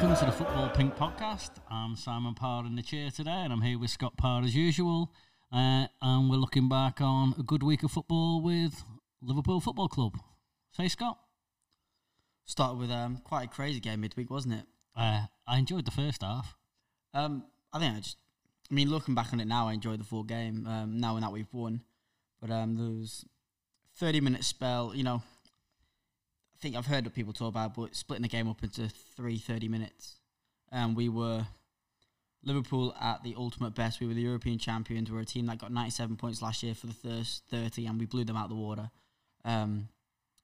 welcome to the Football Pink podcast. I'm Simon Parr in the chair today, and I'm here with Scott Parr as usual. Uh, and we're looking back on a good week of football with Liverpool Football Club. Say, Scott. Started with um, quite a crazy game midweek, wasn't it? Uh, I enjoyed the first half. Um, I think I just, I mean, looking back on it now, I enjoyed the full game. Um, now that we've won, but um, there was thirty minute spell. You know, think I've heard people talk about, but splitting the game up into three 30 minutes. Um, we were Liverpool at the ultimate best. We were the European champions. We were a team that got 97 points last year for the first 30, and we blew them out the water. Um,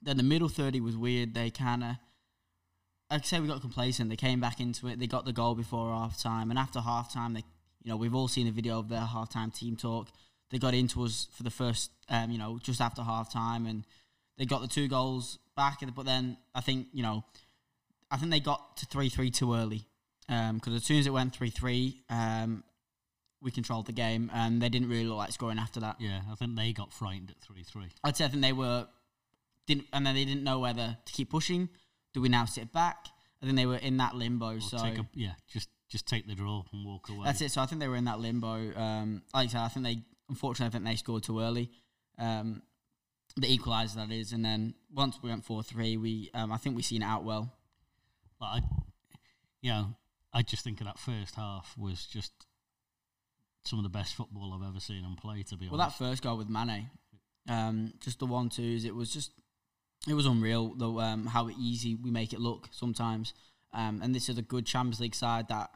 then the middle 30 was weird. They kind of, I'd say we got complacent. They came back into it. They got the goal before half time. And after half time, they, you know, we've all seen the video of their half time team talk. They got into us for the first, um, you know, just after half time. And they got the two goals back. But then I think, you know, I think they got to 3 3 too early. Because as soon as it went 3 3, um, we controlled the game. And they didn't really look like scoring after that. Yeah, I think they got frightened at 3 3. I'd say I think they were didn't, and then they didn't know whether to keep pushing. Do we now sit back? I think they were in that limbo. so take a, yeah, just just take the draw and walk away. that's it. So I think they were in that limbo. Um, like I said, I think they unfortunately I think they scored too early. Um, the equaliser that is, and then once we went four three, we um, I think we seen it out well. But I, you know, I just think of that first half was just some of the best football I've ever seen them play. To be Well, that first goal with Mane, um, just the one twos, it was just it was unreal. Though um, how easy we make it look sometimes, um, and this is a good Champions League side that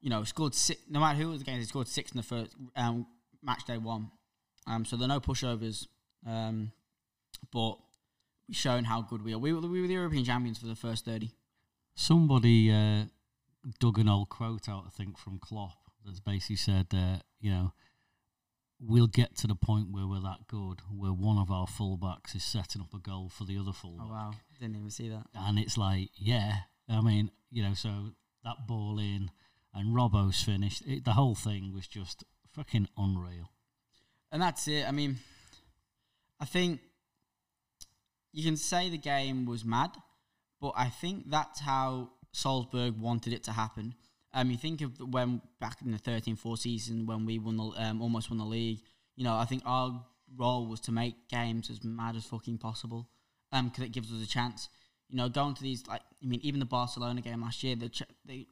you know scored six. No matter who it was against, they scored six in the first um, match day one. Um, so there are no pushovers, um, but we've shown how good we are. We were, we were the European champions for the first thirty. somebody uh, dug an old quote out, I think, from Klopp that's basically said, uh, you know, we'll get to the point where we're that good, where one of our fullbacks is setting up a goal for the other fullback. Oh wow, didn't even see that. And it's like, yeah, I mean, you know, so that ball in and Robbo's finished. It, the whole thing was just fucking unreal. And that's it. I mean, I think you can say the game was mad, but I think that's how Salzburg wanted it to happen. Um, you think of when back in the 13-4 season when we won the, um, almost won the league. You know, I think our role was to make games as mad as fucking possible, um, because it gives us a chance. You know, going to these like I mean, even the Barcelona game last year, the ch- the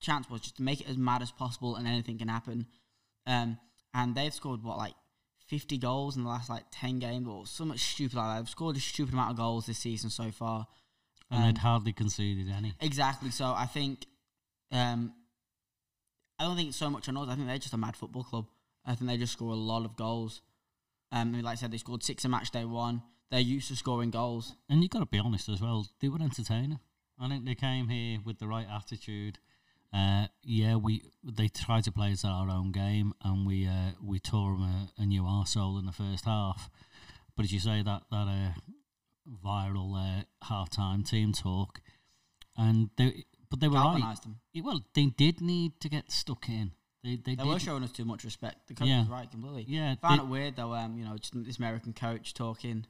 chance was just to make it as mad as possible, and anything can happen. Um, and they've scored what like 50 goals in the last like 10 games or so much stupid like that. They've scored a stupid amount of goals this season so far. And Um, they'd hardly conceded any. Exactly. So I think, um, I don't think it's so much on us. I think they're just a mad football club. I think they just score a lot of goals. Um, and like I said, they scored six in match day one. They're used to scoring goals. And you've got to be honest as well, they were entertaining. I think they came here with the right attitude. Uh, yeah, we they tried to play it our own game, and we uh, we tore them a, a new arsehole in the first half. But as you say, that that uh, viral uh, half time team talk, and they but they were right. Them. Yeah, Well, they did need to get stuck in. They they, They were showing us too much respect. The coach Yeah. was right completely. yeah, Found it weird though. Um, you know, just this American coach talking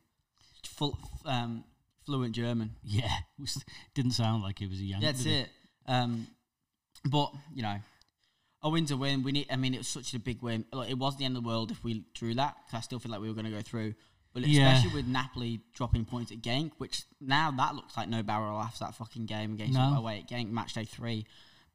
full, um, fluent German. yeah. it didn't sound like he was a Yankee. That's it. Um, but you know, a win's a win. We need. I mean, it was such a big win. Look, it wasn't the end of the world if we drew that. 'cause I still feel like we were going to go through. But Yeah. especially with Napoli dropping points at Genk, which now that looks like no barrel after that fucking game against No. away at Genk, match day three.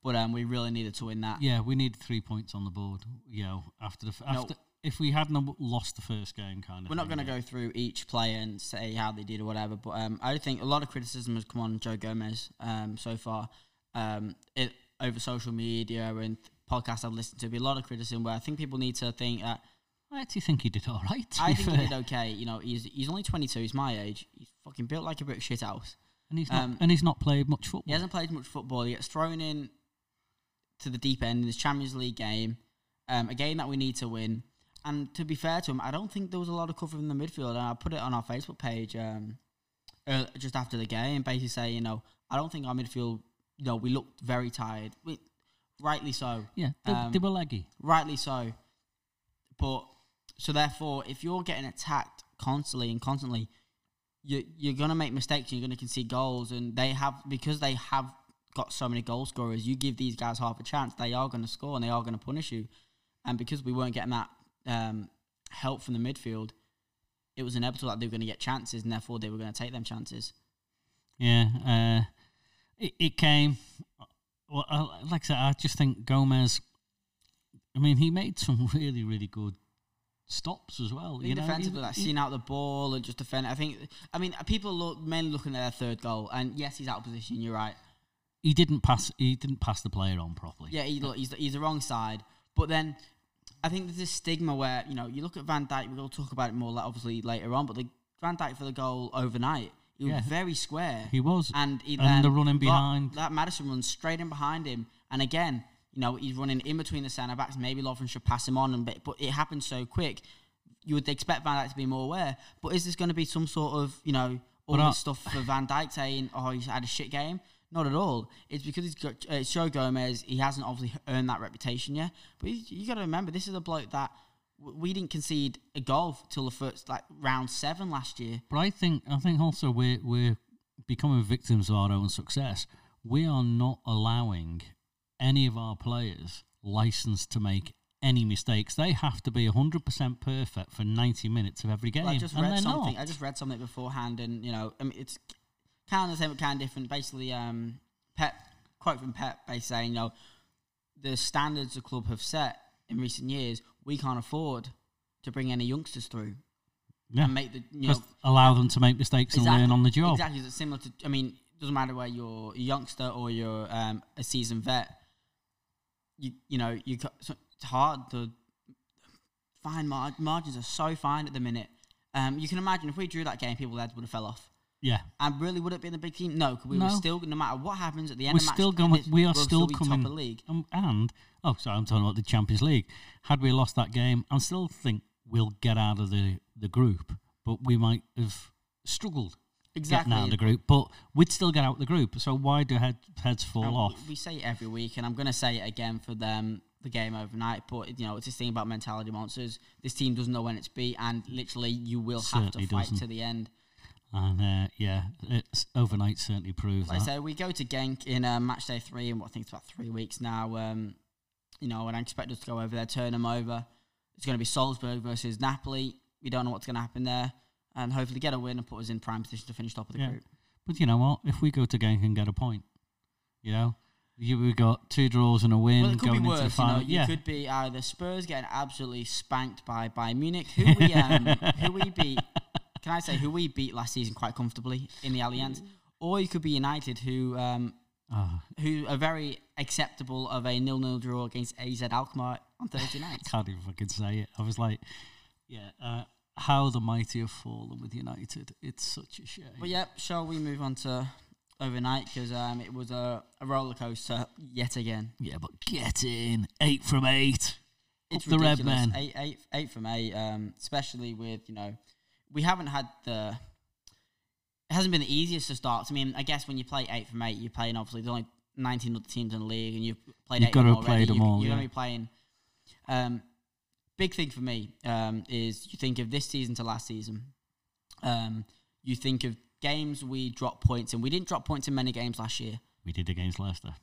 But um, we really needed to win that. Yeah, we need three points on the board. You know, after the f- No. after if we hadn't lost the first game, kind of. We're not going to yeah. go through each player and say how they did or whatever, but um, I think a lot of criticism has come on Joe Gomez um, so far um, it, over social media and podcasts I've listened to. Be a lot of criticism where I think people need to think that I actually think he did all right. I think fair. he did okay. You know, he's he's only 22. He's my age. He's fucking built like a brick shit house. and he's not um, and he's not played much football. He hasn't played much football. He gets thrown in to the deep end in this Champions League game, um, a game that we need to win. And to be fair to him, I don't think there was a lot of cover in the midfield. And I put it on our Facebook page um, uh, just after the game, basically saying, you know, I don't think our midfield, you know, we looked very tired. We, rightly so. yeah, they, um, they were leggy. Rightly so. But so therefore, if you're getting attacked constantly and constantly, you you're gonna make mistakes. and You're gonna concede goals, and they have because they have got so many goal scorers. You give these guys half a chance, they are going to score and they are going to punish you. And because we weren't getting that um, help from the midfield, it was inevitable that they were going to get chances, and therefore they were going to take them chances. Yeah, uh, it, it came. Well, I, like I said, I just think Gomez. I mean, he made some really, really good stops as well. You know, defensively, He- like seeing out the ball and just defend. I think. I mean, people look mainly looking at their third goal, and yes, he's out of position. You're right. he didn't pass. He didn't pass the player on properly. Yeah, he, look, he's he's the wrong side. But then, I think there's this stigma where you know you look at Van Dijk. To talk about it more, obviously later on. But the Van Dijk for the goal overnight, he was Yeah. very square. he was. and he, And the running behind. that Maddison runs straight in behind him, and again, you know, he's running in between the centre backs. Maybe Lovren should pass him on, and but, but it happens so quick. You would expect Van Dijk to be more aware, but is this going to be some sort of you know all this stuff for Van Dijk saying, "Oh, he's had a shit game"? Not at all. It's because he's got uh, it's Joe Gomez. He hasn't obviously earned that reputation yet. But you, you got to remember, this is a bloke that we didn't concede a goal till the first like round seven last year. But I think I think also we're we're becoming victims of our own success. We are not allowing any of our players license to make any mistakes. They have to be hundred percent perfect for ninety minutes of every game, Well, I just read something. not. I just read something beforehand, and you know, I mean, it's kind of the same, but kind of different. Basically, um, Pep quote from Pep, basically saying, you know, the standards the club have set in recent years, we can't afford to bring any youngsters through. yeah, and make the you know allow them to make mistakes and learn on the job. Exactly, it's similar to. I mean, it doesn't matter where you're a youngster or you're um, a seasoned vet. You you know you so it's hard to find mar- margins are so fine at the minute. Um, you can imagine if we drew that game, people's heads would have fell off. Yeah, And really, would it be in the big team? No, 'cause we were No. still no matter what happens at the end we're of the match. still going. We are we'll still be coming. top of league. Um, and oh, sorry, I'm talking about the Champions League. Had we lost that game, I still think we'll get out of the the group, but we might have struggled Exactly. getting out of the group. But we'd still get out of the group. So why do head, heads fall And off? We, say it every week, and I'm going to say it again for them the game overnight. But you know, it's this thing about mentality monsters. This team doesn't know when it's beat, and literally, you will have Certainly to fight doesn't. to the end. And uh, yeah, it's overnight certainly proves Like I that. say, we go to Genk in uh, match day three, and what I think it's about three weeks now. Um, you know, and I expect us to go over there, turn them over. It's going to be Salzburg versus Napoli. We don't know what's going to happen there, and hopefully get a win and put us in prime position to finish top of the Yeah. group. But you know what? If we go to Genk and get a point, you know, you, we got two draws and a win Well, it could going be into the worse. You, know, final. you yeah, could be either Spurs getting absolutely spanked by by Munich, who we um, who we beat. Can I say who we beat last season quite comfortably in the Allianz, or you could be United, who um, Oh, who are very acceptable of a nil-nil draw against AZ Alkmaar on Thursday night. can't even fucking say it. I was like, yeah, uh, how the mighty have fallen with United. It's such a shame. But yeah, shall we move on to overnight because um, it was a, a roller coaster yet again. Yeah, but get in eight from eight. It's the red men. Eight, eight, eight from eight. Um, especially with you know, we haven't had the. It hasn't been the easiest to start. I mean, I guess when you play eight from eight, you're playing obviously there's only 19 other teams in the league, and you've played You've eight gotta of have them already. played them you, all, You're yeah. going to be playing. Um, big thing for me um, is you think of this season to last season. Um, you think of games we dropped points, and we didn't drop points in many games last year. We did against Leicester.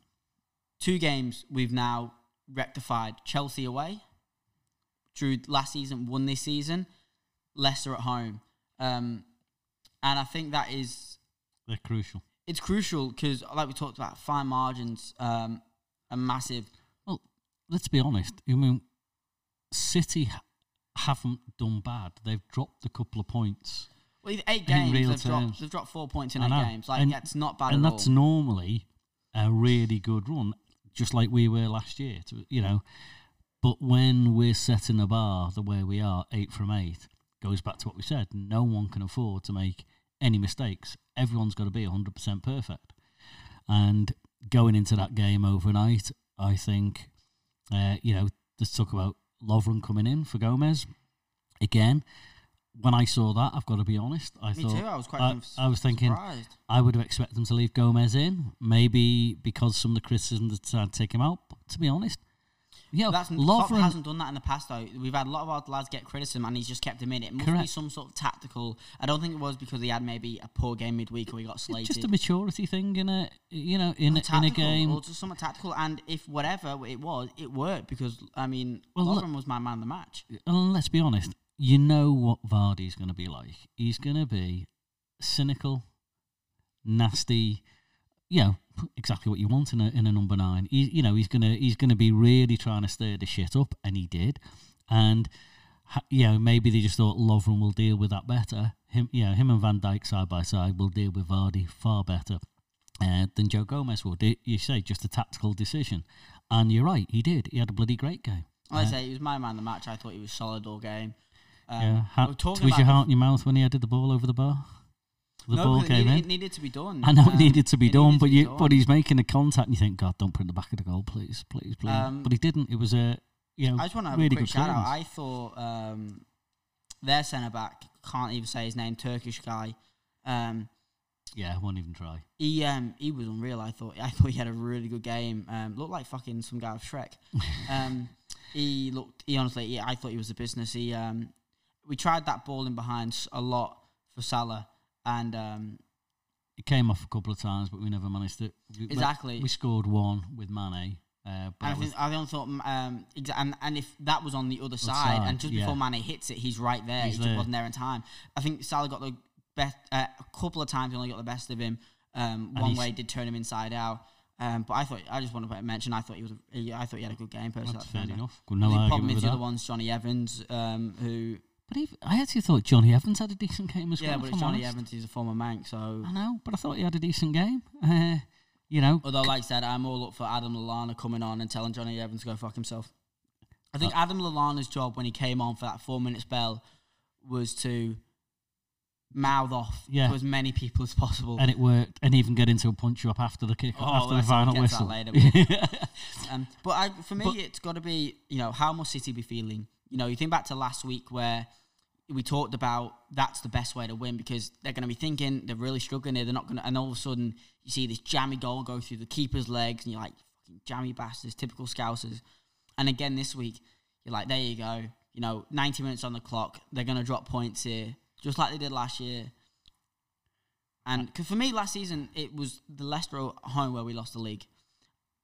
Two games we've now rectified. Chelsea away, drew last season, won this season. Leicester at home, um, and I think that is They're crucial. it's crucial because, like we talked about, fine margins um, are massive. Well, let's be honest. I mean, City haven't done bad. They've dropped a couple of points. Well, in eight In games, real they've dropped, terms. they've dropped four points in I eight know. games. Like And- that's not bad and that's all. normally a really good run, just like we were last year. To, you know, but when we're setting the bar the way we are, eight from eight, goes back to what we said. No one can afford to make any mistakes. Everyone's got to be hundred percent perfect. And going into that game overnight, I think, uh, you know, let's talk about Lovren coming in for Gomez again. When I saw that, I've got to be honest. I Me thought too. I was quite. I, I was thinking surprised. I would have expected them to leave Gomez in, maybe because some of the criticism that to take him out. But to be honest, Yeah, That's Klopp hasn't done that in the past though. We've had a lot of our lads get criticism, and he's just kept him in. It must be some sort of tactical. I don't think it was because he had maybe a poor game midweek or he got It's slated. just a maturity thing in a you know in a, in a game. or just something tactical. And if whatever it was, it worked because I mean, Well, Lovren was my man of the match. And let's be honest, you know what Vardy's going to be like. He's going to be cynical, nasty. You know exactly what you want in a in a number nine. He, you know he's gonna he's gonna be really trying to stir the shit up, and he did. And you know maybe they just thought Lovren will deal with that better. Him, you know, him and Van Dijk side by side will deal with Vardy far better uh, than Joe Gomez would. You say just a tactical decision, and you're right. He did. He had a bloody great game. Like I Uh, say, he was my man of the match. I thought he was solid all game. Um, yeah, ha- was your heart in your mouth when he headed the ball over the bar? The no, ball it came needed, in. It needed to be done. I know it Um, needed to be it done, but you, done. but he's making a contact, and you think, God, don't put it in the back of the goal, please, please, please. Um, but he didn't. It was a, you know, I just want to have really a quick shout out. I thought um, their centre back can't even say his name, Turkish guy. Um, yeah, won't even try. he um, he was unreal. I thought I thought he had a really good game. Um, looked like fucking some guy of Shrek. Um, he looked. He honestly, yeah, I thought he was a business. He um, we tried that ball in behind a lot for Salah, and um, It came off a couple of times, but we never managed. We, we- exactly. We scored one with Mane. Uh, but And I was, think I don't thought um exa- and and if that was on the other side, side, and just yeah. before Mane hits it, he's right there. He's he just there. wasn't there in time. I think Salah got the best uh, a couple of times. He only got the best of him. Um, one he's- way did turn him inside out. Um, but I thought I just want to mention I thought he was a, he, I thought he had a good game personally. that's that fair defender. enough. Good, I no think argument problem is the that. other one's Johnny Evans, um, who But even, I actually thought Johnny Evans had a decent game as yeah, well. Yeah, but it's Johnny honest. Evans. He's a former Manc, so I know, but I thought he had a decent game. Uh, you know, Although, like I said, I'm all up for Adam Lallana coming on and telling Johnny Evans to go fuck himself. I think Uh, Adam Lallana's job when he came on for that four minute spell was to mouth off Yeah. to as many people as possible. and it worked, and even get into a punch up after the kick, Oh, after the final whistle. later, Um, but I, for me, But- it's got to be you know how must City be feeling? You know, you think back to last week where we talked about that's the best way to win because they're going to be thinking they're really struggling here. They're not going to, and all of a sudden you see this jammy goal go through the keeper's legs, and you're like, fucking jammy bastards, typical Scousers. And again this week, you're like, there you go. You know, 90 minutes on the clock, they're going to drop points here, just like they did last year. And for me, last season, it was the Leicester home where we lost the league.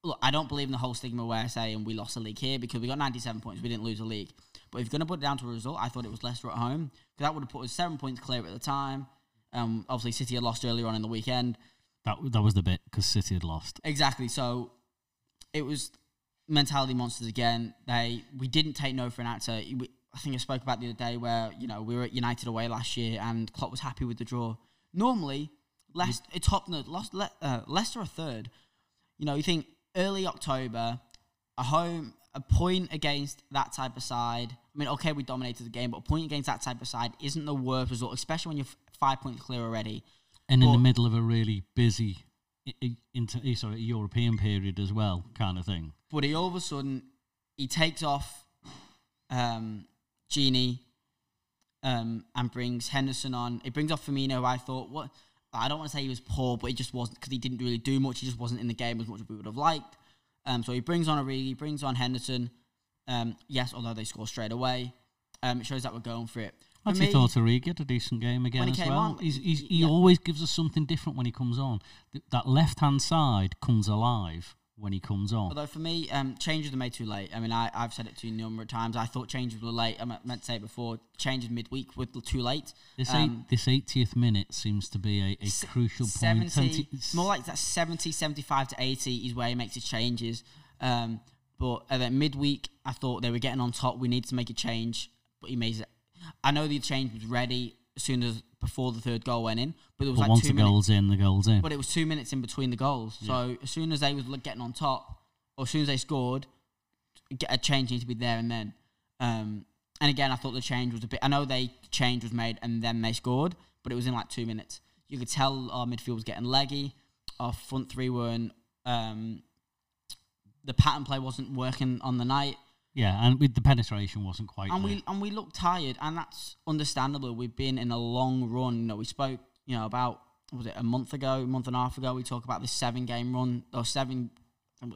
Look, I don't believe in the whole stigma where I say, and we lost the league here because we got 97 points, we didn't lose the league. But if you're going to put it down to a result, I thought it was Leicester at home because that would have put us seven points clear at the time. Um, obviously, City had lost earlier on in the weekend. That that was the bit because City had lost. Exactly. So it was mentality monsters again. They we didn't take no for an answer. We, I think I spoke about the other day where you know we were at United away last year and Klopp was happy with the draw. Normally, Leicester a top no, lost Le, uh, Leicester a third. You know, you think early October, a home a point against that type of side. I mean, okay, we dominated the game, but a point against that type of side isn't the worst result, especially when you're f- five points clear already. and in the middle of a really busy i- i- into eh, sorry European period as well, kind of thing. But he all of a sudden he takes off um, Gini um, and brings Henderson on. It brings off Firmino. I thought what I don't want to say he was poor, but he just wasn't because he didn't really do much. He just wasn't in the game as much as we would have liked. Um, so he brings on Origi, he brings on Henderson. Um, yes, although they score straight away, um, it shows that we're going for it. I actually me- thought Origi had a decent game again he as well. on, he's, he's, he yeah. always gives us something different when he comes on. Th- that left hand side comes alive when he comes on. Although for me, um, changes are made too late. I mean, I, I've said it to you a number of times. I thought changes were late. I meant to say it before. Changes midweek were too late. This Um, eight, this 80th minute seems to be a, a Se- crucial point. 70, 70 it's more like that 70, 75 to 80 is where he makes his changes. Um, but at the midweek, I thought they were getting on top. We needed to make a change, but he made it. I know the change was ready as soon as before the third goal went in, but it was but like once two the minutes. goal's in, the goal's in. But it was two minutes in between the goals. So as soon as they was getting on top, or as soon as they scored, get a change needed to be there and then. Um, and again, I thought the change was a bit. I know they change was made and then they scored, but it was in like two minutes. You could tell our midfield was getting leggy. Our front three weren't. Um, the pattern play wasn't working on the night, yeah, and with the penetration wasn't quite and there. we and we looked tired, and that's understandable. We've been in a long run. You know, we spoke. You know, about was it a month ago, a month and a half ago? We talked about this seven game run or seven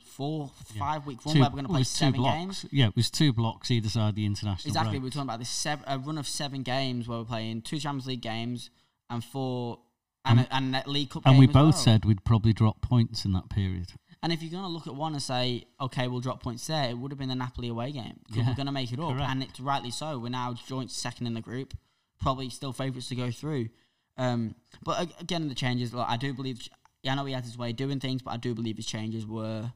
four, Yeah. five week run Two- where we're going to play seven games. Yeah, it was two blocks either side of the international Exactly, break. we're talking about this seven, a run of seven games where we're playing two Champions League games and four and, a, and a League Cup. And we both well. said we'd probably drop points in that period. And if you're going to look at one and say, okay, we'll drop points there, it would have been the Napoli away game. Yeah, we're going to make it up. correct. And it's rightly so. We're now joint second in the group, probably still favourites to go through. Um, but ag- again, the changes, like, I do believe, yeah, I know he had his way of doing things, but I do believe his changes were,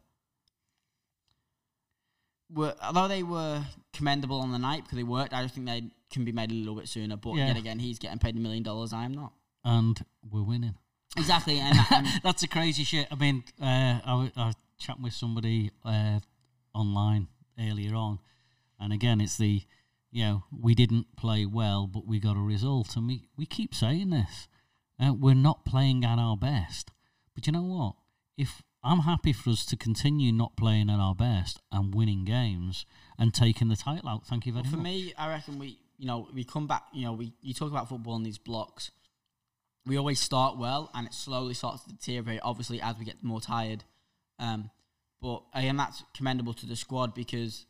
were although they were commendable on the night because they worked, I just think they can be made a little bit sooner. But Yeah. yet again, he's getting paid a million dollars. I am not. And we're winning. Exactly. And, and That's a crazy shit. I mean, uh, I, I was chatting with somebody uh, online earlier on, and again, it's the, you know, we didn't play well, but we got a result, and we, we keep saying this. Uh, we're not playing at our best, but you know what? If I'm happy for us to continue not playing at our best and winning games and taking the title out. Thank you very Well, for much. me, I reckon we, you know, we come back. You know, we you talk about football in these blocks. We always start well, and it slowly starts to deteriorate. Obviously, as we get more tired. Um, but again, that's commendable to the squad because,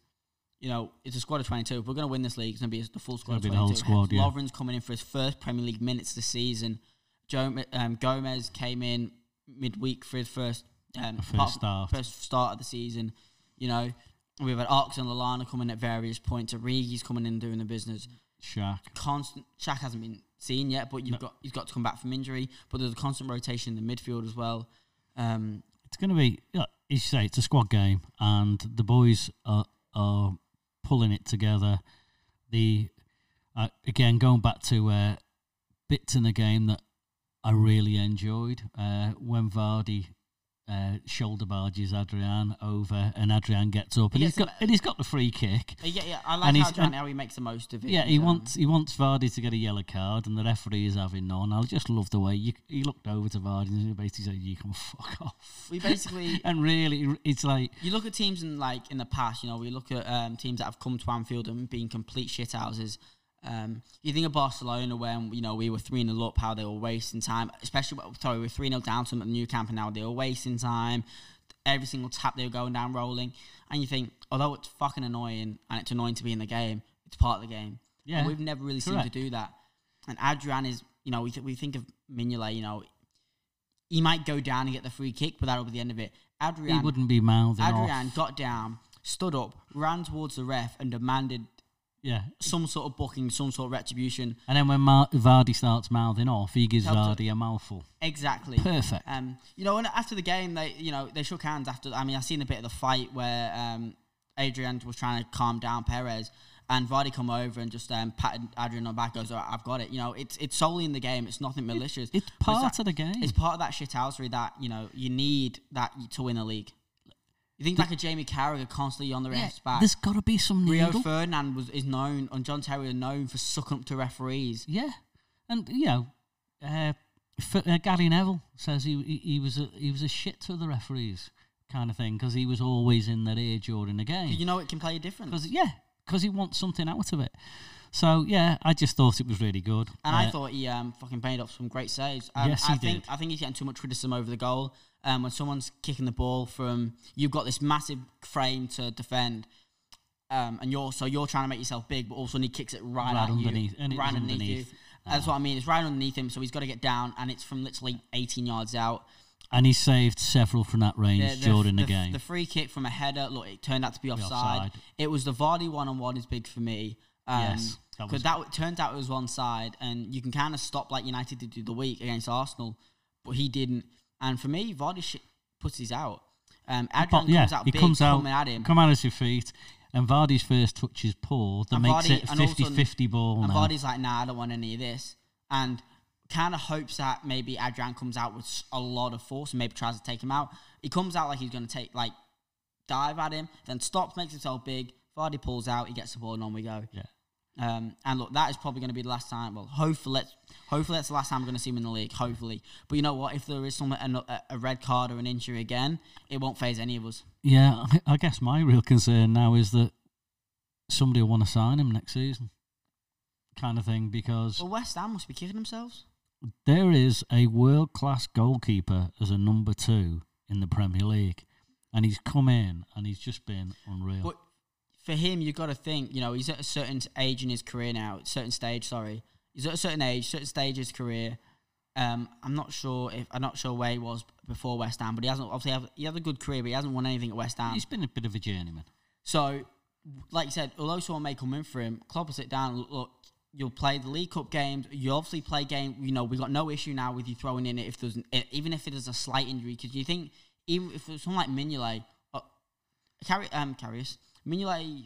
you know, it's a squad of twenty-two. If we're going to win this league, it's going to be the full squad. Gotta of be the whole 22. squad, yeah. Lovren's coming in for his first Premier League minutes this season. Joe um, Gomez came in midweek for his first um, First start. first start of the season. You know, we've had Ox and Lallana coming at various points. Origi's coming in doing the business. Shaq. Constant Shaq hasn't been seen yet, but you've got he's got to come back from injury. But there's a constant rotation in the midfield as well. Um, it's going to be, as you say, it's a squad game, and the boys are are pulling it together. The uh, again going back to uh, bits in the game that I really enjoyed uh, when Vardy. Uh, shoulder barges Adrian over, and Adrian gets up, and He he's gets got and he's got the free kick. yeah, yeah, I like And how, and- how he makes the most of it. Yeah, he um, wants he wants Vardy to get a yellow card, and the referee is having none. I just love the way you, he looked over to Vardy and he basically said, "You can fuck off." We basically and really, it's like you look at teams in like in the past. You know, we look at um, teams that have come to Anfield and been complete shithouses. Um, you think of Barcelona when you know we were three 0 up, how they were wasting time. Especially sorry, we were three 0 down to them at the Nou Camp, and now they were wasting time. Every single tap they were going down rolling, and you think, although it's fucking annoying and it's annoying to be in the game, it's part of the game. Yeah, and we've never really seemed to do that. And Adrian is, you know, we th- we think of Mignolet, you know, he might go down and get the free kick, but that'll be the end of it. Adrian, he wouldn't be mouthing Adrian off. got down, stood up, ran towards the ref, and demanded Yeah, some sort of booking, some sort of retribution. and then when Mar- Vardy starts mouthing off, he gives Helps Vardy a mouthful. Exactly. Perfect. Um, you know, and after the game, they you know they shook hands after. I mean, I seen a bit of the fight where um, Adrian was trying to calm down Perez, and Vardy come over and just um, patted Adrian on the back. Goes, "All right, I've got it. You know, it's it's solely in the game. It's nothing malicious. It's But part that- of the game. It's part of that shithousery that you know you need that to win a league. You think like a Jamie Carragher constantly on the Yeah, ref's back. there's got to be some Rio needle. Ferdinand was is known, and John Terry are known for sucking up to referees. Yeah, and you know, uh, F- uh, Gary Neville says he, he he was a he was a shit to the referees kind of thing because he was always in their ear during the game. You know it can play a difference. Because yeah, because he wants something out of it. So yeah, I just thought it was really good. And I Uh, thought he um, fucking made up some great saves. Um, Yes, I he think did. I think he's getting too much criticism over the goal. Um, when someone's kicking the ball from, you've got this massive frame to defend, um, and you're so you're trying to make yourself big, but also he kicks it right, Right at underneath- you, and right underneath, underneath. you. That's what I mean. It's right underneath him, so he's got to get down, and it's from literally 18 yards out. and he saved several from that range during the, game. The free kick from a header, look, it turned out to be offside. offside. It was the Vardy one on one is big for me. Um, Yes, that because that, turned out it was one side, and you can kind of stop like United did do the week against Arsenal, but he didn't. And for me, Vardy puts his out. Um, Adrian But, yeah, comes out he big, comes out, coming at him. come out of your feet, and Vardy's first touch is poor. That And makes Vardy- it a and all of a 50-50 ball And now. Vardy's like, nah, I don't want any of this. And kind of hopes that maybe Adrian comes out with a lot of force and maybe tries to take him out. He comes out like he's going to take, like, dive at him, then stops, makes himself big. Vardy pulls out, he gets the ball, and on we go. yeah. Um, and look, that is probably going to be the last time. Well, hopefully, let's, hopefully that's the last time we're going to see him in the league. Hopefully, but you know what? If there is some a, a red card or an injury again, it won't phase any of us. Yeah, I- I guess my real concern now is that somebody will want to sign him next season, kind of thing, because Well, West Ham must be kicking themselves. there is a world class goalkeeper as a number two in the Premier League, and he's come in and he's just been unreal. But for him, you've got to think, you know, he's at a certain age in his career now, certain stage, sorry. He's at a certain age, certain stage of his career. Um, I'm not sure if I'm not sure where he was before West Ham, but he hasn't obviously have, he had a good career, but he hasn't won anything at West Ham. he's been a bit of a journeyman. So, like you said, although someone may come in for him, Klopp will sit down. Look, look, you'll play the League Cup games. You obviously play game. You know, we've got no issue now with you throwing in it if there's an, even if it is a slight injury. Because you think even if it's someone like Mignolet, uh, carry um Karius, Mignolet,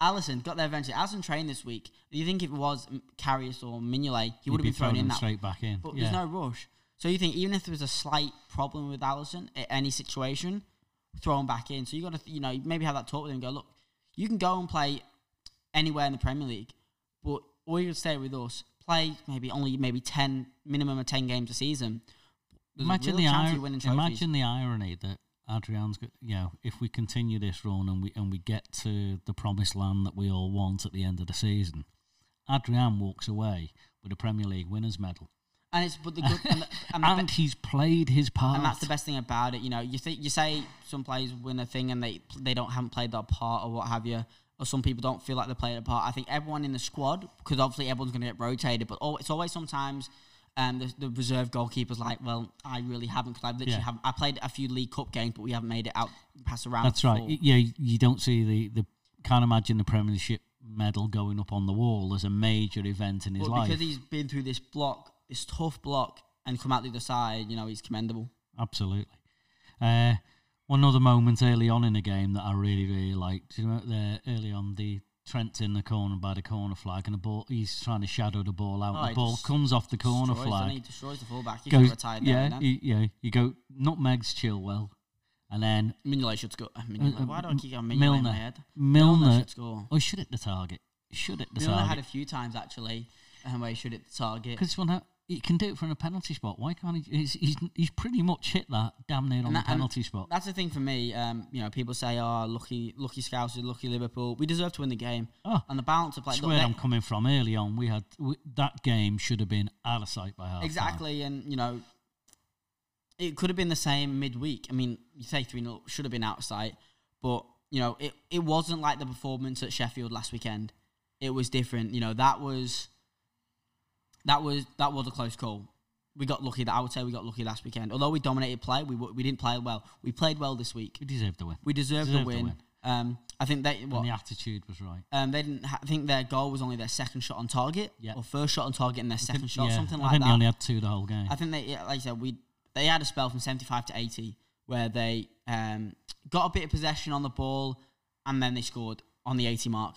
Alisson got there eventually. Alisson trained this week. Do you think if it was Karius or Mignolet, he would have be been thrown in that? straight back in. But yeah. there's no rush. So you think even if there was a slight problem with Alisson at any situation, throw him back in. So you got to, you know, maybe have that talk with him. and Go, look, you can go and play anywhere in the Premier League, but or you could stay with us, play maybe only maybe ten minimum of ten games a season. There's a imagine real the ir- imagine the irony that Adrian's. You know, if we continue this run and we and we get to the promised land that we all want at the end of the season, Adrian walks away with a Premier League winners medal, and it's but the good and, the, and, the and be- he's played his part. and that's the best thing about it. You know, you think you say some players win a thing and they they don't haven't played their part or what have you, or some people don't feel like they played a part. I think everyone in the squad, because obviously everyone's going to get rotated, but al- it's always sometimes. Um, the, the reserve goalkeeper's like, well, I really haven't because I literally Yeah. have. I played a few League Cup games, but we haven't made it out past around. That's right. Y- Yeah, you don't see the the can't imagine the Premiership medal going up on the wall as a major event in his But life. because he's been through this block, this tough block, and come out the other side, you know, he's commendable. Absolutely. Uh, one other moment early on in the game that I really, really liked. You know there early on the Trent's in the corner by the corner flag and the ball he's trying to shadow the ball out. Oh, the ball comes off the corner Destroys, flag. He destroys the fullback. He Goes, yeah, you, yeah. You go nutmegs Chilwell, and then Mignolet should score. Uh, Mignolet. uh, Why do I keep going Mignolet in Milner. my head? Milner. should score. Oh, should hit the target. Should hit the Milner had a few times actually, um, where he should hit the target. Because he can do it from a penalty spot. Why can't he? He's, he's, he's pretty much hit that damn near on And the that- and penalty spot. That's the thing for me. Um, you know, people say, "Oh, lucky, lucky Scouts, lucky Liverpool." We deserve to win the game. Oh, And the balance of play. That's where I'm coming from. Early on, we had we, that game should have been out of sight by half. Exactly, and you know, it could have been the same midweek. I mean, you say 3 0 should have been out of sight, but you know, it, it wasn't like the performance at Sheffield last weekend. It was different. You know, that was that was that was a close call. We got lucky. That I would say we got lucky last weekend. Although we dominated play, we w- we didn't play well. We played well this week. We deserved the win. We deserved, Deserved the the win. win. Um, I think they what And the attitude was right. um, they didn't. Ha- I think their goal was only their second shot on target, Yeah. or first shot on target and their second shot, Yeah, something I like think that. they only had two the whole game. I think they, yeah, like I said, we they had a spell from seventy five to eighty where they um, got a bit of possession on the ball and then they scored on the eighty mark.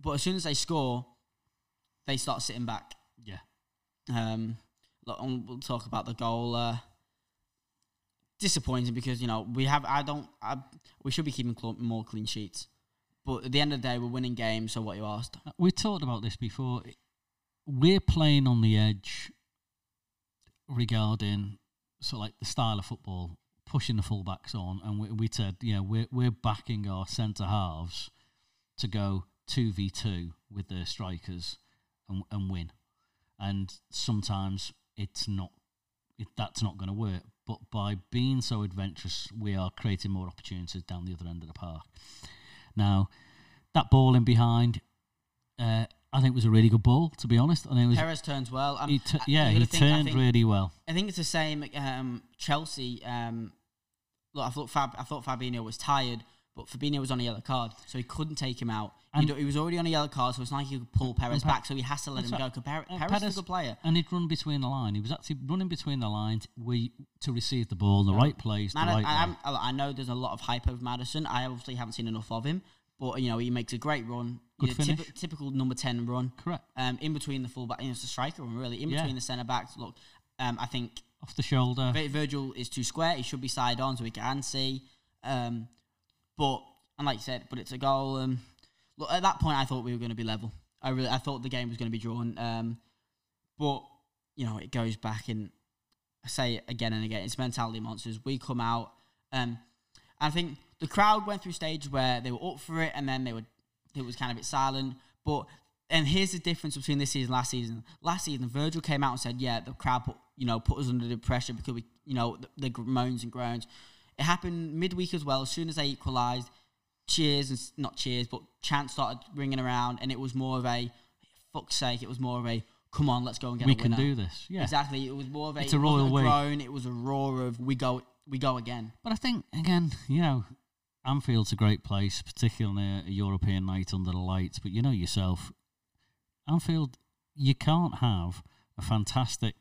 But as soon as they score, they start sitting back. Um, we'll talk about the goal. Uh, disappointing because you know we have. I don't. I, we should be keeping cl- more clean sheets. But at the end of the day, we're winning games. So what you asked? We talked about this before. We're playing on the edge regarding sort of like the style of football, pushing the fullbacks on, and we, we said, yeah, we're we're backing our centre halves to go two v two with their strikers and and win. And sometimes it's not, it, that's not going to work. But by being so adventurous, we are creating more opportunities down the other end of the park. Now, that ball in behind, uh, I think was a really good ball. To be honest, I think it was. Perez turns well. He yeah, he think- turned think- really well. I think it's the same. Um, Chelsea. Um, look, I thought Fab, I thought Fabinho was tired, but Fabinho was on a yellow card, so he couldn't take him out. He, he was already on a yellow card, so it's not like he could pull Perez back. So he has to let him go. right. 'cause Per- Uh, Perez is a good player. And he'd run between the line. He was actually running between the lines we, to receive the ball in the right place, the right I. I, I know there's a lot of hype over Maddison. I obviously haven't seen enough of him, but you know he makes a great run. Good a typ- typical number ten run. Correct. Um, in between the fullback, you know, it's a striker run really. In Yeah. between the centre backs. Look, um, I think Off the shoulder. Vir- Virgil is too square. He should be side on so we can see. Um, but and like you said, but it's a goal. Um, look, at that point, I thought we were going to be level. I really, I thought the game was going to be drawn. Um, but you know, it goes back and I say it again and again. It's mentality monsters. We come out. Um, I think the crowd went through stages where they were up for it, and then they were it was kind of a bit silent. But and here's the difference between this season and last season. Last season, Virgil came out and said, "Yeah, the crowd put you know put us under the pressure because we you know the, the moans and groans." It happened midweek as well. As soon as they equalised, cheers and not cheers, but chants started ringing around, and it was more of a fuck's sake. It was more of a come on, let's go and get we can do this. Yeah. Exactly. It was more of a. It's a royal way. groan. It was a roar of we go, we go again. But I think again, you know, Anfield's a great place, particularly on a, a European night under the lights. But you know yourself, Anfield, you can't have a fantastic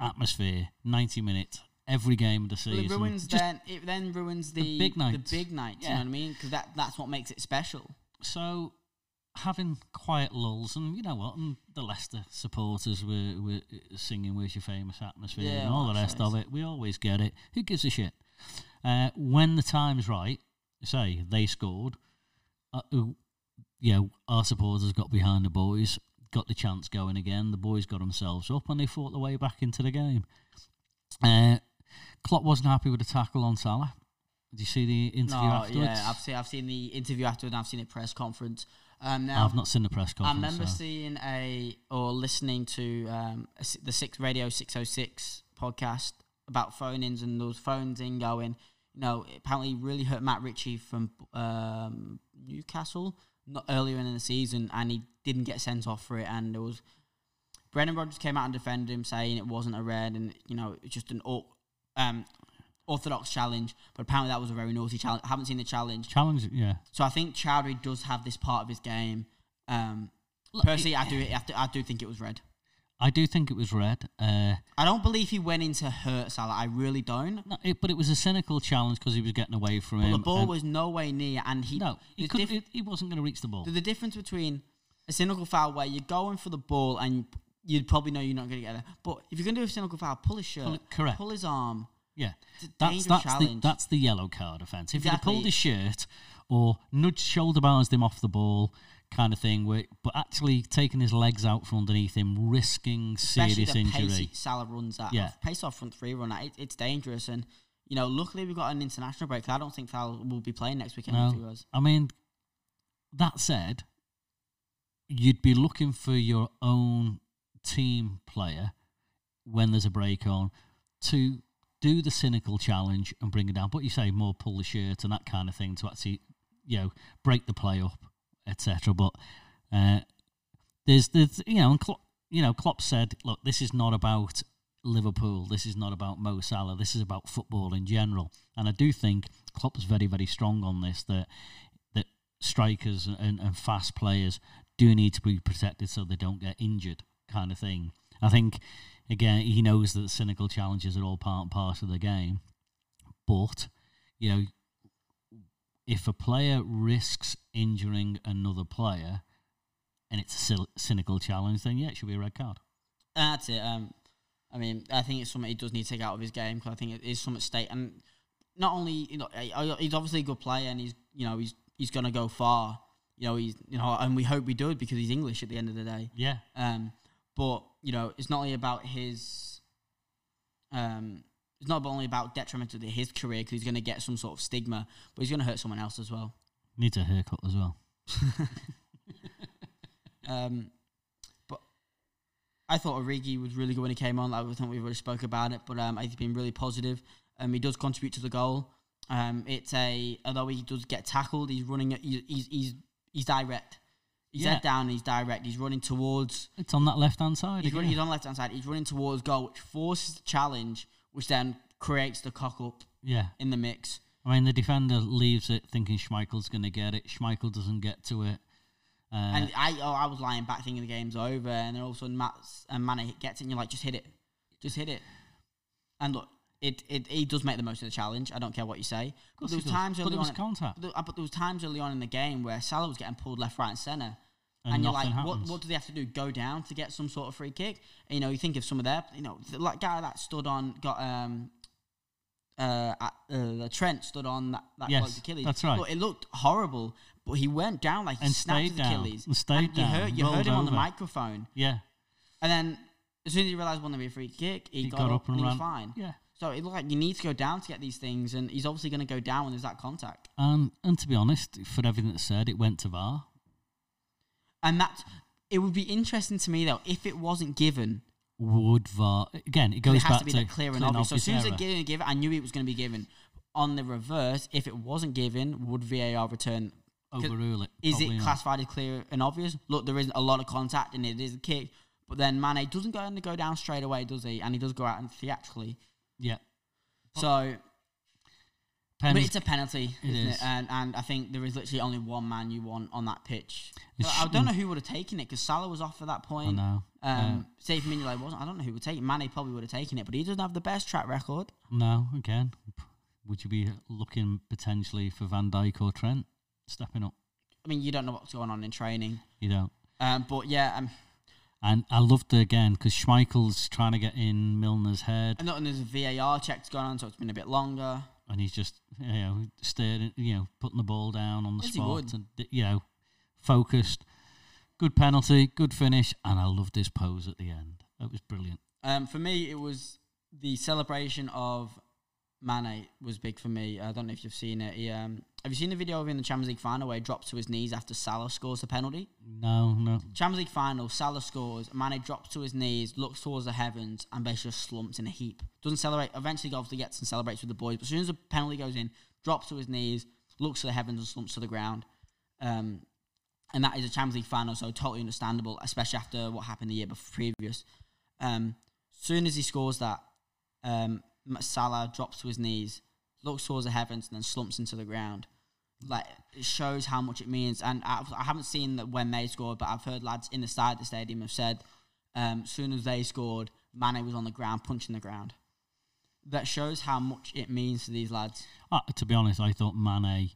atmosphere, ninety minutes every game of the Well, season. it ruins then. It then ruins the, the big night. The big nights. You know what I mean? Because that that's what makes it special. so having quiet lulls, and you know what, and the Leicester supporters were, were singing "Where's Your Famous Atmosphere" Yeah, and all the rest of it. We always get it. Who gives a shit? Uh, when the time's right, say they scored. Uh, yeah, our supporters got behind the boys, got the chance going again. The boys got themselves up, and they fought their way back into the game. Uh, Klopp wasn't happy with the tackle on Salah. Did you see the interview No, afterwards? yeah, I've seen I've seen the interview afterwards. and I've seen the press conference. Um, now I've not seen the press conference. I remember so. seeing a or listening to um, a the six radio six oh six podcast about phone-ins and those phones in going. You know, it apparently really hurt Matt Ritchie from um, Newcastle not earlier in the season, and he didn't get sent off for it. And there was Brendan Rodgers came out and defended him, saying it wasn't a red, and you know it's just an au- um, orthodox challenge. But apparently that was a very naughty challenge. I haven't seen the challenge. Challenge, yeah. So I think Choudhury does have this part of his game. Um, Look, personally, I do, I do. I do think it was red. I do think it was red. Uh, I don't believe he went into hurt Salah. I really don't. no, it, but it was a cynical challenge because he was getting away from But him. the ball was no way near, and he. no, he couldn't. diff- he, he wasn't going to reach the ball. the, the difference between a cynical foul where you're going for the ball and you'd probably know you're not going to get there, but if you're going to do a cynical foul, pull his shirt, Pull correct. pull his arm. yeah, It's a that's that's the that's the yellow card offence. If he'd have pulled his shirt or nudge shoulder balanced him off the ball, kind of thing, where, but actually taking his legs out from underneath him, risking Especially serious the injury. Salah runs at. Yeah. Pace off front three run at. It, it's dangerous, and you know, luckily we've got an international break. I don't think Salah will be playing next weekend No. I mean, that said, you'd be looking for your own team player when there's a break on to do the cynical challenge and bring it down. But you say more pull the shirt and that kind of thing to actually, you know, break the play up, etc. But uh, there's, there's, you know, and Klopp, you know, Klopp said, look, this is not about Liverpool. This is not about Mo Salah. This is about football in general. And I do think Klopp's very, very strong on this. That that strikers and, and fast players do need to be protected so they don't get injured, kind of thing. I think again he knows that cynical challenges are all part and parcel of the game, but you know if a player risks injuring another player and it's a cynical challenge, then yeah, it should be a red card. That's it. Um, I mean, I think it's something he does need to take out of his game because I think it is something state and not only you know he's obviously a good player and he's you know he's he's gonna go far. You know he's you know and we hope he does because he's English at the end of the day. Yeah, Um, but you know it's not only about his um. It's not only about detrimental to his career because he's going to get some sort of stigma, but he's going to hurt someone else as well. needs a haircut as well. Um, but I thought Origi was really good when he came on. Like, I think we've already spoke about it, but um, he's been really positive. Um, he does contribute to the goal. Um, it's a although he does get tackled, he's running. He's he's he's, he's direct. He's Yeah. head down. and He's direct. He's running towards. It's on that left hand side. He's, running, he's on the left hand side. He's running towards goal, which forces the challenge, which then creates the cock up yeah, in the mix. I mean, the defender leaves it thinking Schmeichel's going to get it. Schmeichel doesn't get to it. Uh, And I, oh, I was lying back thinking the game's over, and then all of a sudden Matt's, and Mane gets it, and you're like, just hit it, just hit it. And look, it, it he does make the most of the challenge. I don't care what you say. But there was times but early on, but there was times early on in the game where Salah was getting pulled left, right, and centre. And And, you're like, what, what do they have to do? Go down to get some sort of free kick? And, you know, you think of some of their, you know, the like guy that stood on, got um, uh, at, uh, the Trent stood on that, that Yes, Achilles. that's right. Look, it looked horrible, but he went down like he And snapped stayed his down. Achilles. And stayed and you heard, you heard him on the microphone. Yeah, And then as soon as he realised one to be a free kick, he, he got, up, and, he was fine. Yeah, So it looked like you need to go down to get these things, and he's obviously going to go down when there's that contact. and and to be honest, for everything that's said, it went to VAR. And that it would be interesting to me though if it wasn't given. Would VAR again? It It goes has back to be to that clear and obvious. So as soon as error. they didn't give it, I knew it was going to be given. on the reverse, if it wasn't given, would VAR return? Overrule it. Is it not. classified as clear and obvious? Look, there isn't a lot of contact and it is a kick, but then Mane doesn't go and go down straight away, does he? And he does go out and theatrically. Yeah. So, but it's a penalty, It isn't is. it? And and I think there is literally only one man you want on that pitch. It I don't know who would have taken it because Salah was off at that point. I know. Um, say if Milner wasn't, I don't know who would take it. Mane probably would have taken it, but he doesn't have the best track record. No, again, would you be looking potentially for Van Dijk or Trent stepping up? I mean, you don't know what's going on in training. You don't. Um, but yeah, um, And I loved it again because Schmeichel's trying to get in Milner's head, know there's a VAR check going on, so it's been a bit longer. And he's just you know staring, you know, putting the ball down on the he spot, and you know, focused. Good penalty, good finish, and I loved his pose at the end. That was brilliant. Um, for me, it was the celebration of Mane was big for me. I don't know if you've seen it. He, um, have you seen the video of him in the Champions League final where he drops to his knees after Salah scores the penalty? No, no, Champions League final, Salah scores, Mane drops to his knees, looks towards the heavens, and basically just slumps in a heap. Doesn't celebrate. Eventually, obviously gets and celebrates with the boys, but as soon as the penalty goes in, drops to his knees, looks to the heavens, and slumps to the ground. Um, and that is a Champions League final, so totally understandable, especially after what happened the year before previous. Um, soon as he scores that, um, Salah drops to his knees, looks towards the heavens, and then slumps into the ground. Like it shows how much it means. And I've, I haven't seen that when they scored, but I've heard lads in the side of the stadium have said, um, soon as they scored, Mane was on the ground punching the ground. That shows how much it means to these lads. Uh, to be honest, I thought Mane.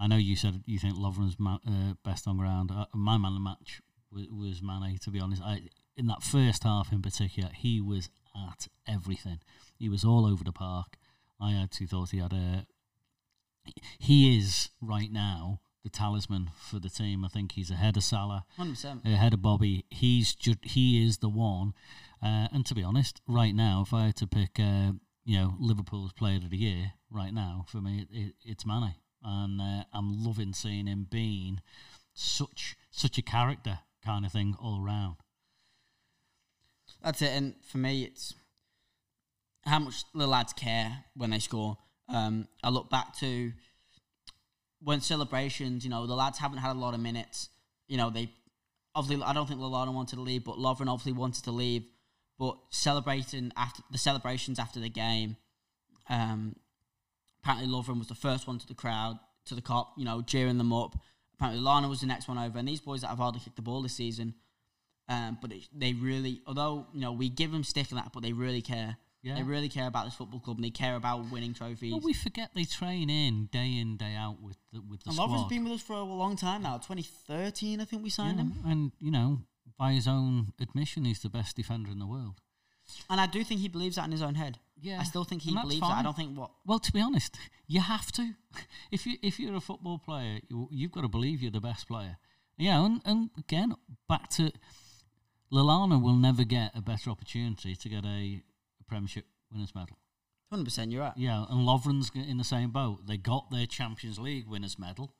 I know you said you think Lovren's ma- uh, best on ground. Uh, my man of the match was, was Mane. To be honest, I, in that first half in particular, he was at everything. He was all over the park. I actually thought he had a. He is right now the talisman for the team. I think he's ahead of Salah, 100%. ahead of Bobby. He's ju- he is the one. Uh, and to be honest, right now, if I had to pick, uh, you know, Liverpool's Player of the Year right now for me, it, it's Mane, and uh, I'm loving seeing him being such such a character kind of thing all round. That's it. And for me, it's how much the lads care when they score. Um, I look back to when celebrations, you know, the lads haven't had a lot of minutes. You know, they obviously, I don't think Lallana wanted to leave, but Lovren obviously wanted to leave. But celebrating after the celebrations after the game, um, apparently Lovren was the first one to the crowd, to the Kop, you know, cheering them up. Apparently Lana was the next one over, and these boys that have hardly kicked the ball this season, um, but it, they really, although you know we give them stick and that, but they really care. Yeah. They really care about this football club, and they care about winning trophies. Well, we forget they train in day in day out with the, with the and squad. Lovren's been with us for a long time now. 2013, I think we signed Yeah, him, and you know, by his own admission, he's the best defender in the world. and I do think he believes that in his own head. Yeah, I still think he and that's believes that. I don't think what Well, to be honest, you have to. If you if you're a football player, you, you've got to believe you're the best player. Yeah, and, and again, back to Lallana will never get a better opportunity to get a, a Premiership winners medal. 100. percent You're right. Yeah, and Lovren's in the same boat. They got their Champions League winners medal,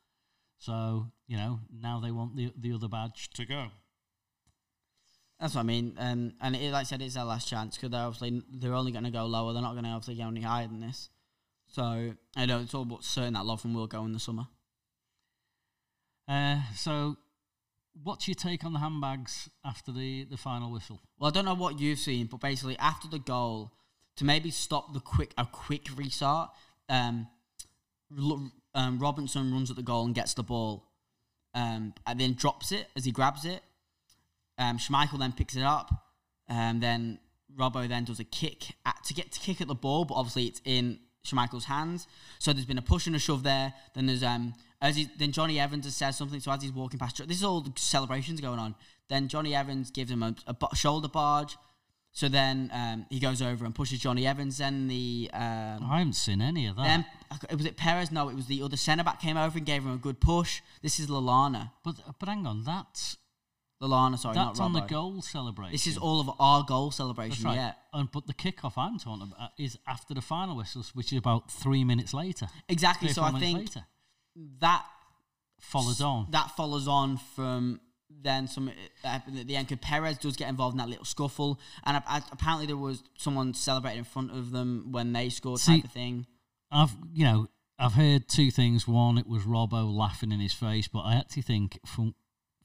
so you know now they want the the other badge to go. That's what I mean. Um, and it, like I said, it's their last chance because they're obviously they're only going to go lower. They're not going to obviously go any higher than this. So I know it's all but certain that Lovren will go in the summer. Uh, so, what's your take on the handbags after the, the final whistle? Well, I don't know what you've seen, but basically after the goal, to maybe stop the quick a quick restart, um, um, Robertson runs at the goal and gets the ball, um, and then drops it as he grabs it. Um, Schmeichel then picks it up, and then Robbo then does a kick at, to get to kick at the ball, but obviously it's in Schmeichel's hands. So there's been a push and a shove there. Then there's um as he, then Jonny Evans has said something. So as he's walking past, this is all the celebrations going on. Then Jonny Evans gives him a, a bu- shoulder barge. So then um, he goes over and pushes Jonny Evans. Then the um, I haven't seen any of that. then was it Perez? No, it was the other centre back came over and gave him a good push. This is Lallana. but but hang on, that's Lallana, sorry, that's not on the goal celebration. This is all of our goal celebration. right. Yeah, And but the kickoff I'm talking about is after the final whistles, which is about three minutes later. exactly. Three, So I think later that follows on. that follows on from then some happened at the end. 'cause Perez does get involved in that little scuffle, and a- a- apparently there was someone celebrating in front of them when they scored, See, type of thing. I've you know I've heard two things. One, it was Robbo laughing in his face, but I actually think from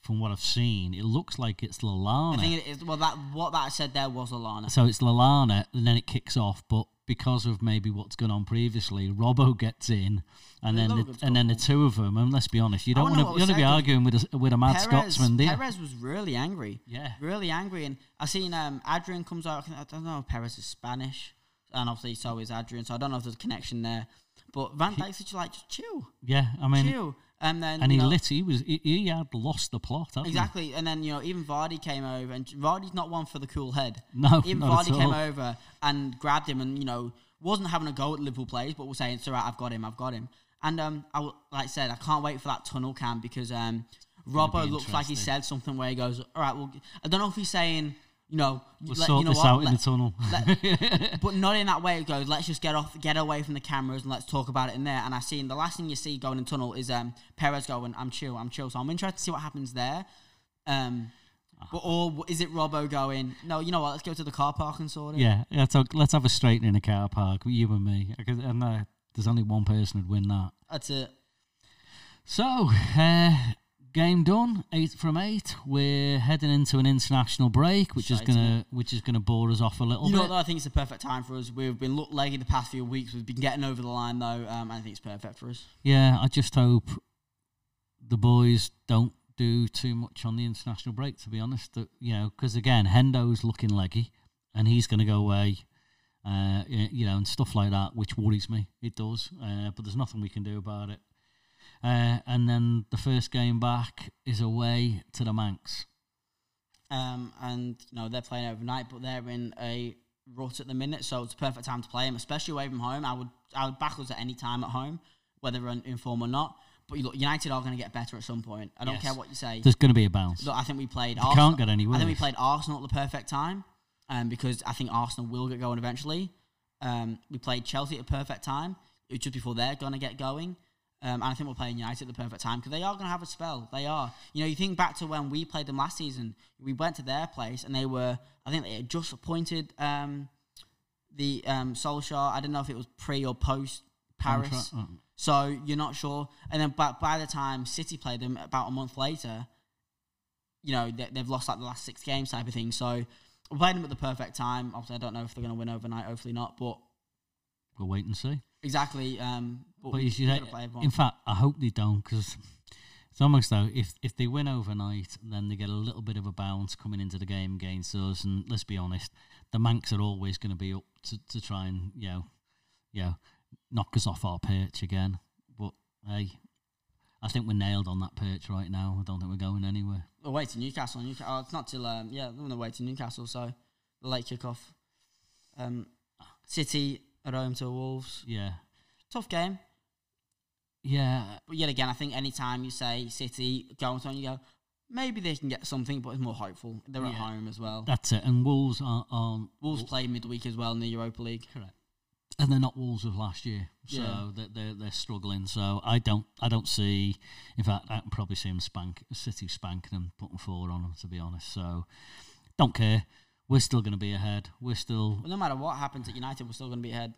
from what I've seen, it looks like it's Lallana. I think it is. Well, that what that said there was Alana. so it's Lallana, and then it kicks off. But because of maybe what's gone on previously, Robbo gets in, and then the, and then the two of them. And let's be honest, you don't want to you to be arguing with a, with a mad Perez, Scotsman, do you? Perez was really angry. Yeah. Really angry, and I seen um, Adrian comes out. I don't know if Perez is Spanish, and obviously so is Adrian. So I don't know if there's a connection there. But Van Dijk's just like just chill, Yeah, I mean, chill, and then and he know, lit. He was he, he had lost the plot. hadn't he? exactly. And then you know even Vardy came over, and Vardy's not one for the cool head. No, even Vardy came over and grabbed him, and you know wasn't having a go at Liverpool players, but was saying, "It's all right, I've got him, I've got him." And um, I like I said, I can't wait for that tunnel cam because um, Robbo looks like he said something where he goes, "All right, well, I don't know if he's saying." You know, We'll let- sort you know this what, out in the tunnel. let- but not in that way. It goes, let's just get off, get away from the cameras, and let's talk about it in there. And I seen the last thing you see going in tunnel is um, Perez going, "I'm chill, I'm chill." So I'm interested to see what happens there. Um, but or is it Robbo going? No, you know what? Let's go to the car park and sort it. yeah, let's have, let's have a straight in a car park, you and me. And uh, there's only one person who'd win that. that's it. So, uh, game done, eight from eight. We're heading into an international break, which is gonna which is gonna bore us off a little You know bit. what? though? I think it's the perfect time for us. We've been look leggy the past few weeks. We've been getting over the line though. Um, I think it's perfect for us. Yeah, I just hope the boys don't do too much on the international break. To be honest, that you know, because again, Hendo's looking leggy, and he's going to go away. Uh, you know, and stuff like that, which worries me. It does, uh, but there's nothing we can do about it. Uh, and then the first game back is away to the Mancs. Um, and you know they're playing overnight, but they're in a rut at the minute, so it's a perfect time to play them, especially away from home. I would I would back us at any time at home, whether in, in form or not. But you look, United are going to get better at some point. I don't Yes. care what you say. There's going to be a bounce. Look, I think we played. You Arsenal, can't get any I think we played Arsenal at the perfect time, um, because I think Arsenal will get going eventually. Um, we played Chelsea at the perfect time. Just before they're going to get going. Um, and I think we're playing United at the perfect time because they are going to have a spell. They are. You know, you think back to when we played them last season. We went to their place and they were. I think they had just appointed um, the um, Solskjaer. I don't know if it was pre or post Paris. Contract- uh, So you're not sure. And then by, by the time City played them about a month later, you know, they, they've lost like the last six games type of thing. So we played them at the perfect time. Obviously, I don't know if they're going to win overnight. Hopefully not. But We'll wait and see. exactly. Um, but But you we see, gotta play in fact, I hope they don't because it's almost though if if they win overnight, then they get a little bit of a bounce coming into the game against us. And let's be honest, the Mancs are always going to be up to, to try and you know, you know, knock us off our perch again. But hey, I think we're nailed on that perch right now. I don't think we're going anywhere. away to Newcastle. Newcastle. Oh, it's not till um, yeah, we're on the way to Newcastle. So the late kickoff. Um, City at home to Wolves. Yeah, Tough game. Yeah, But yet again, I think anytime you say City going on, you go maybe they can get something, but it's more hopeful. They're at home as well. that's it. And Wolves are on Wolves play midweek as well in the Europa League. Correct. And they're not Wolves of last year, so Yeah. they're, they're they're struggling. So I don't I don't see. In fact, I can probably see them spank City spanking them, putting four on them. To be honest, so don't care. We're still going to be ahead. We're still But no matter what happens at United, we're still going to be ahead.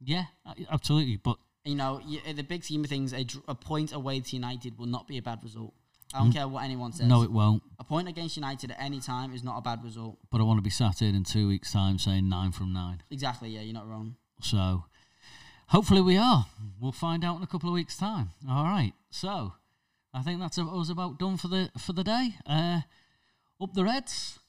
yeah, absolutely. But You know, in the big scheme of things, a, a point away to United will not be a bad result. I don't care what anyone says. Mm. no, it won't. a point against United at any time is not a bad result. But I want to be sat here in two weeks' time saying nine from nine. Exactly. Yeah, you're not wrong. So hopefully we are. We'll find out in a couple of weeks' time. All right. So I think that's us about done for the for the day. Uh, up the Reds.